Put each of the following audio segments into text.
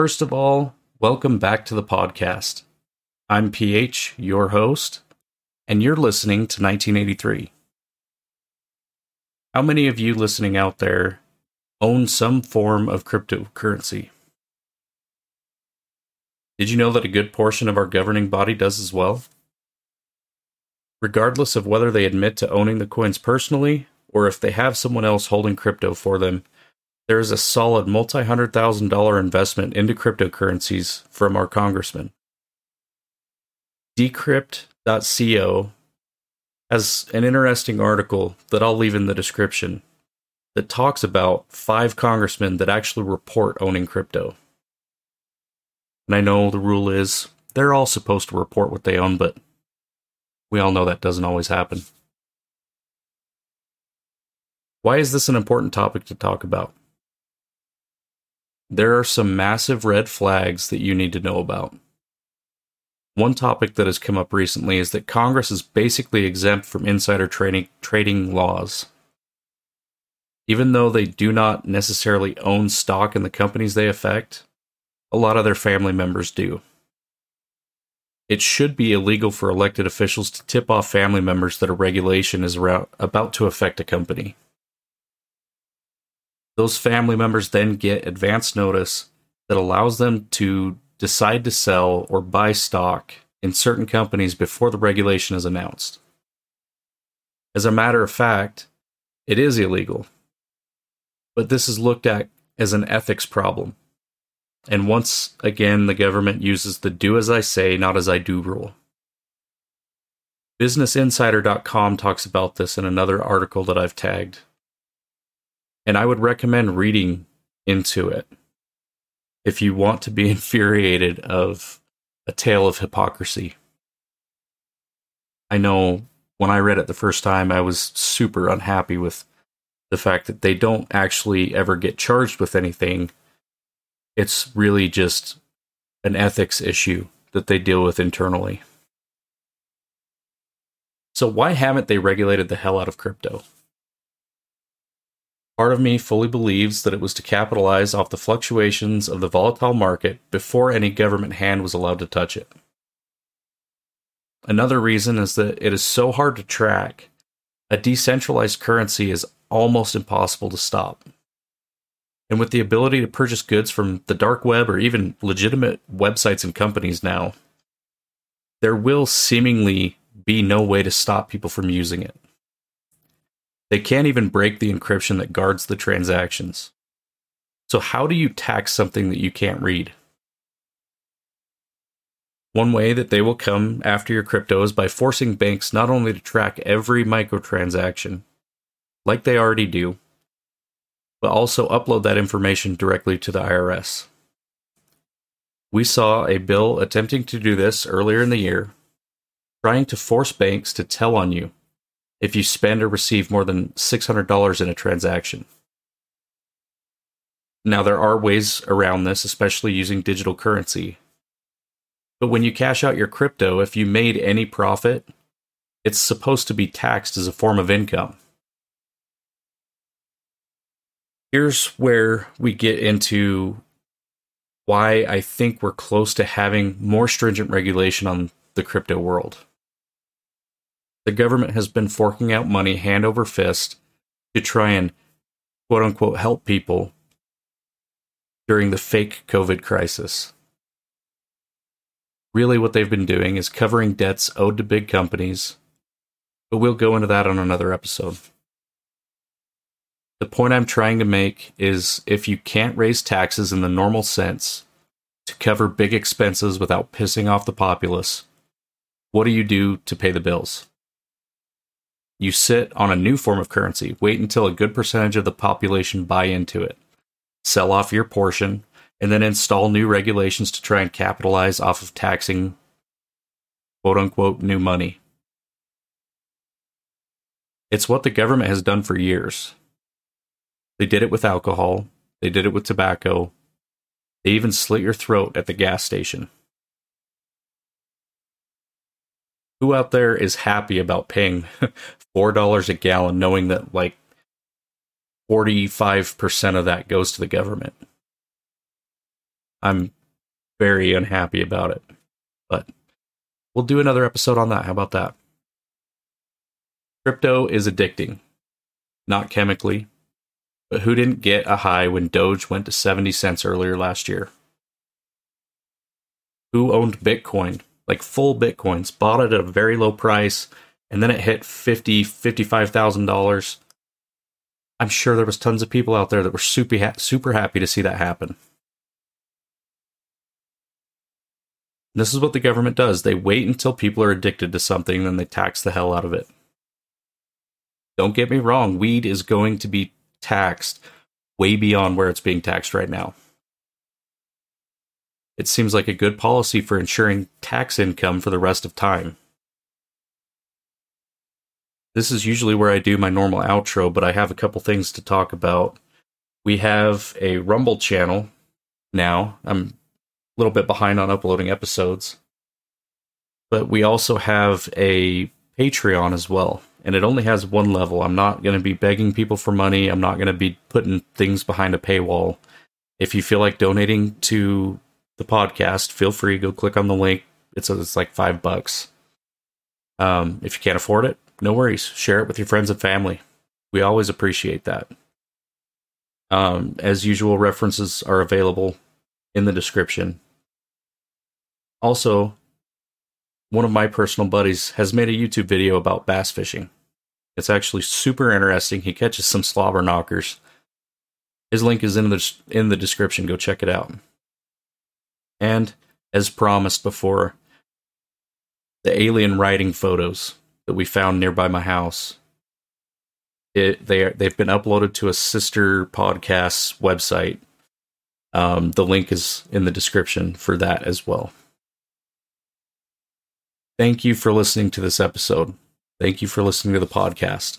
First of all, welcome back to the podcast. I'm PH, your host, and you're listening to 1983. How many of you listening out there own some form of cryptocurrency? Did you know that a good portion of our governing body does as well? Regardless of whether they admit to owning the coins personally or if they have someone else holding crypto for them, there is a solid multi hundred thousand dollar investment into cryptocurrencies from our congressman. Decrypt.co has an interesting article that I'll leave in the description that talks about five congressmen that actually report owning crypto. And I know the rule is they're all supposed to report what they own, but we all know that doesn't always happen. Why is this an important topic to talk about? There are some massive red flags that you need to know about. One topic that has come up recently is that Congress is basically exempt from insider trading, trading laws. Even though they do not necessarily own stock in the companies they affect, a lot of their family members do. It should be illegal for elected officials to tip off family members that a regulation is about to affect a company. Those family members then get advance notice that allows them to decide to sell or buy stock in certain companies before the regulation is announced. As a matter of fact, it is illegal. But this is looked at as an ethics problem. And once again, the government uses the do as I say, not as I do rule. BusinessInsider.com talks about this in another article that I've tagged and I would recommend reading into it if you want to be infuriated of a tale of hypocrisy. I know when I read it the first time, I was super unhappy with the fact that they don't actually ever get charged with anything. It's really just an ethics issue that they deal with internally. So, why haven't they regulated the hell out of crypto? Part of me fully believes that it was to capitalize off the fluctuations of the volatile market before any government hand was allowed to touch it. Another reason is that it is so hard to track. A decentralized currency is almost impossible to stop. And with the ability to purchase goods from the dark web or even legitimate websites and companies now, there will seemingly be no way to stop people from using it. They can't even break the encryption that guards the transactions. So, how do you tax something that you can't read? One way that they will come after your crypto is by forcing banks not only to track every microtransaction, like they already do, but also upload that information directly to the IRS. We saw a bill attempting to do this earlier in the year, trying to force banks to tell on you if you spend or receive more than $600 in a transaction. Now, there are ways around this, especially using digital currency. But when you cash out your crypto, if you made any profit, it's supposed to be taxed as a form of income. Here's where we get into why I think we're close to having more stringent regulation on the crypto world the government has been forking out money hand over fist to try and quote unquote help people during the fake COVID crisis. Really, what they've been doing is covering debts owed to big companies, but we'll go into that on another episode. The point I'm trying to make is if you can't raise taxes in the normal sense to cover big expenses without pissing off the populace, what do you do to pay the bills? You sit on a new form of currency, wait until a good percentage of the population buy into it, sell off your portion, and then install new regulations to try and capitalize off of taxing quote unquote new money. It's what the government has done for years. They did it with alcohol, they did it with tobacco, they even slit your throat at the gas station. Who out there is happy about paying four dollars a gallon, knowing that like forty five percent of that goes to the government. I'm very unhappy about it. But we'll do another episode on that. How about that? Crypto is addicting, not chemically, but who didn't get a high when Doge went to 70 cents earlier last year? Who owned Bitcoin, like full Bitcoins, bought it at a very low price, and then it hit 50, $55,000? I'm sure there was tons of people out there that were super, ha- super happy to see that happen. This is what the government does. They wait until people are addicted to something, then they tax the hell out of it. Don't get me wrong, weed is going to be taxed way beyond where it's being taxed right now. It seems like a good policy for ensuring tax income for the rest of time. This is usually where I do my normal outro, but I have a couple things to talk about. We have a Rumble channel now. I'm a little bit behind on uploading episodes. But we also have a Patreon as well, and it only has one level. I'm not going to be begging people for money. I'm not going to be putting things behind a paywall. If you feel like donating to the podcast, feel free go click on the link. It's it's like five bucks. Um, if you can't afford it, no worries. Share it with your friends and family. We always appreciate that. Um, as usual, references are available in the description. Also, one of my personal buddies has made a YouTube video about bass fishing. It's actually super interesting. He catches some slobber knockers. His link is in the in the description. Go check it out. And as promised before, the alien writing photos that we found nearby my house. It they are, they've been uploaded to a sister podcast's website. Um, the link is in the description for that as well. Thank you for listening to this episode. Thank you for listening to the podcast.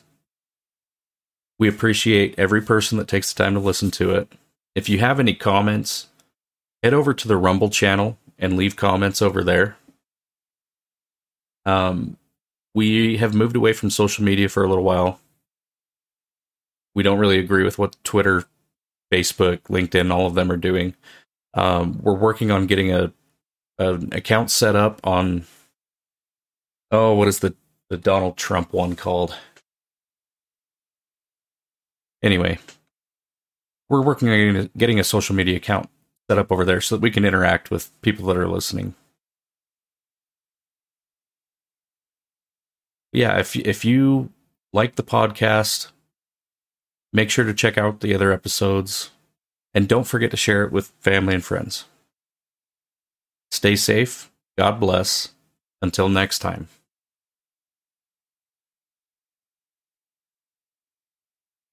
We appreciate every person that takes the time to listen to it. If you have any comments, head over to the Rumble channel and leave comments over there. Um, we have moved away from social media for a little while. We don't really agree with what Twitter, Facebook, LinkedIn, all of them are doing. Um, we're working on getting a an account set up on oh, what is the the Donald Trump one called? Anyway, we're working on getting a social media account set up over there so that we can interact with people that are listening. Yeah, if if you like the podcast, make sure to check out the other episodes and don't forget to share it with family and friends. Stay safe. God bless. Until next time.